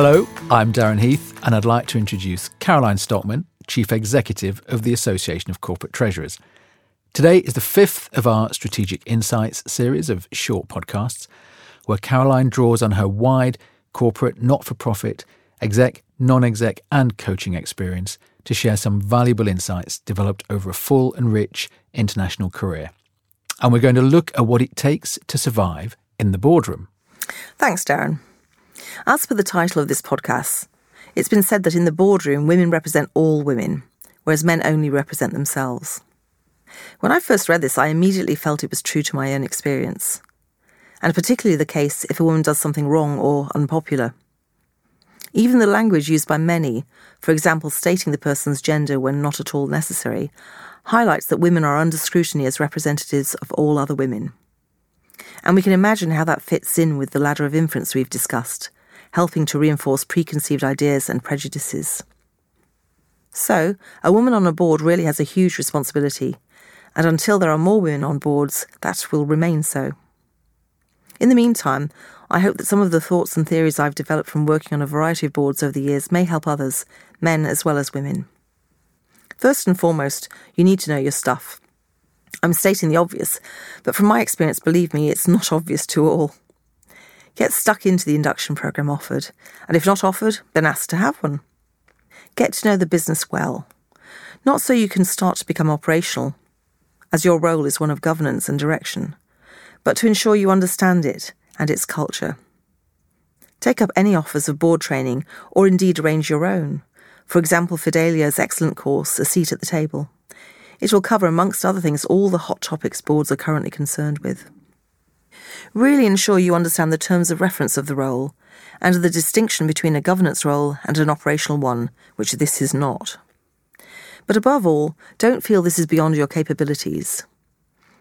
Hello, I'm Darren Heath, and I'd like to introduce Caroline Stockmann, Chief Executive of the Association of Corporate Treasurers. Today is the fifth of our Strategic Insights series of short podcasts, where Caroline draws on her wide corporate, not for profit, exec, non exec, and coaching experience to share some valuable insights developed over a full and rich international career. And we're going to look at what it takes to survive in the boardroom. Thanks, Darren. As for the title of this podcast, it's been said that in the boardroom, women represent all women, whereas men only represent themselves. When I first read this, I immediately felt it was true to my own experience, and particularly the case if a woman does something wrong or unpopular. Even the language used by many, for example, stating the person's gender when not at all necessary, highlights that women are under scrutiny as representatives of all other women. And we can imagine how that fits in with the ladder of inference we've discussed, helping to reinforce preconceived ideas and prejudices. So, a woman on a board really has a huge responsibility, and until there are more women on boards, that will remain so. In the meantime, I hope that some of the thoughts and theories I've developed from working on a variety of boards over the years may help others, men as well as women. First and foremost, you need to know your stuff. I'm stating the obvious, but from my experience, believe me, it's not obvious to all. Get stuck into the induction program offered, and if not offered, then ask to have one. Get to know the business well, not so you can start to become operational, as your role is one of governance and direction, but to ensure you understand it and its culture. Take up any offers of board training, or indeed arrange your own. For example, Fidelio's excellent course, A Seat at the Table. It will cover, amongst other things, all the hot topics boards are currently concerned with. Really ensure you understand the terms of reference of the role and the distinction between a governance role and an operational one, which this is not. But above all, don't feel this is beyond your capabilities.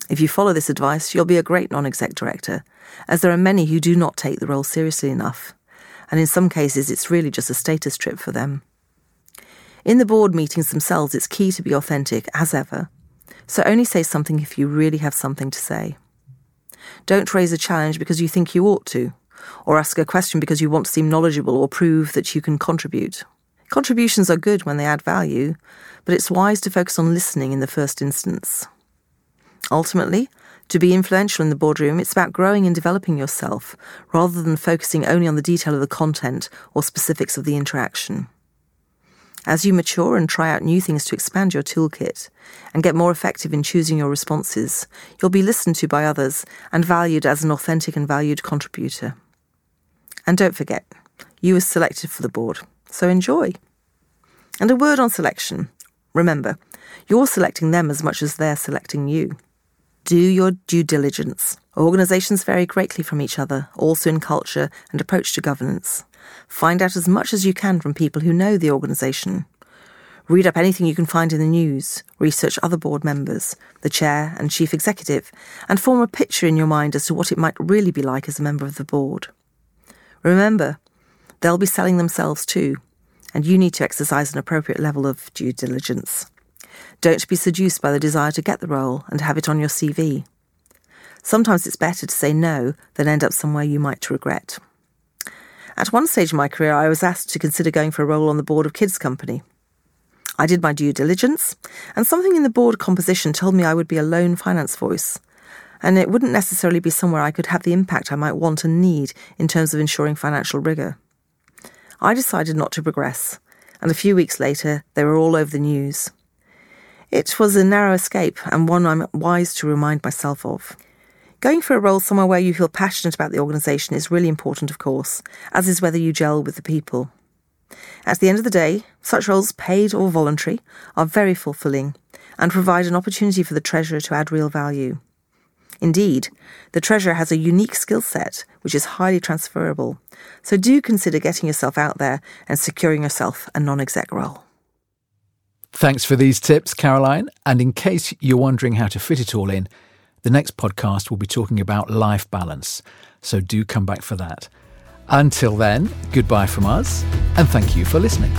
If you follow this advice, you'll be a great non exec director, as there are many who do not take the role seriously enough, and in some cases it's really just a status trip for them. In the board meetings themselves, it's key to be authentic, as ever, so only say something if you really have something to say. Don't raise a challenge because you think you ought to, or ask a question because you want to seem knowledgeable or prove that you can contribute. Contributions are good when they add value, but it's wise to focus on listening in the first instance. Ultimately, to be influential in the boardroom, it's about growing and developing yourself rather than focusing only on the detail of the content or specifics of the interaction. As you mature and try out new things to expand your toolkit and get more effective in choosing your responses, you'll be listened to by others and valued as an authentic and valued contributor. And don't forget, you were selected for the board, so enjoy. And a word on selection. Remember, you're selecting them as much as they're selecting you. Do your due diligence. Organisations vary greatly from each other, also in culture and approach to governance. Find out as much as you can from people who know the organisation. Read up anything you can find in the news, research other board members, the chair and chief executive, and form a picture in your mind as to what it might really be like as a member of the board. Remember, they'll be selling themselves too, and you need to exercise an appropriate level of due diligence. Don't be seduced by the desire to get the role and have it on your CV. Sometimes it's better to say no than end up somewhere you might regret. At one stage in my career, I was asked to consider going for a role on the board of Kids Company. I did my due diligence, and something in the board composition told me I would be a lone finance voice, and it wouldn't necessarily be somewhere I could have the impact I might want and need in terms of ensuring financial rigour. I decided not to progress, and a few weeks later, they were all over the news. It was a narrow escape, and one I'm wise to remind myself of. Going for a role somewhere where you feel passionate about the organisation is really important, of course, as is whether you gel with the people. At the end of the day, such roles, paid or voluntary, are very fulfilling and provide an opportunity for the treasurer to add real value. Indeed, the treasurer has a unique skill set which is highly transferable, so do consider getting yourself out there and securing yourself a non exec role. Thanks for these tips, Caroline. And in case you're wondering how to fit it all in, the next podcast will be talking about life balance, so do come back for that. Until then, goodbye from us, and thank you for listening.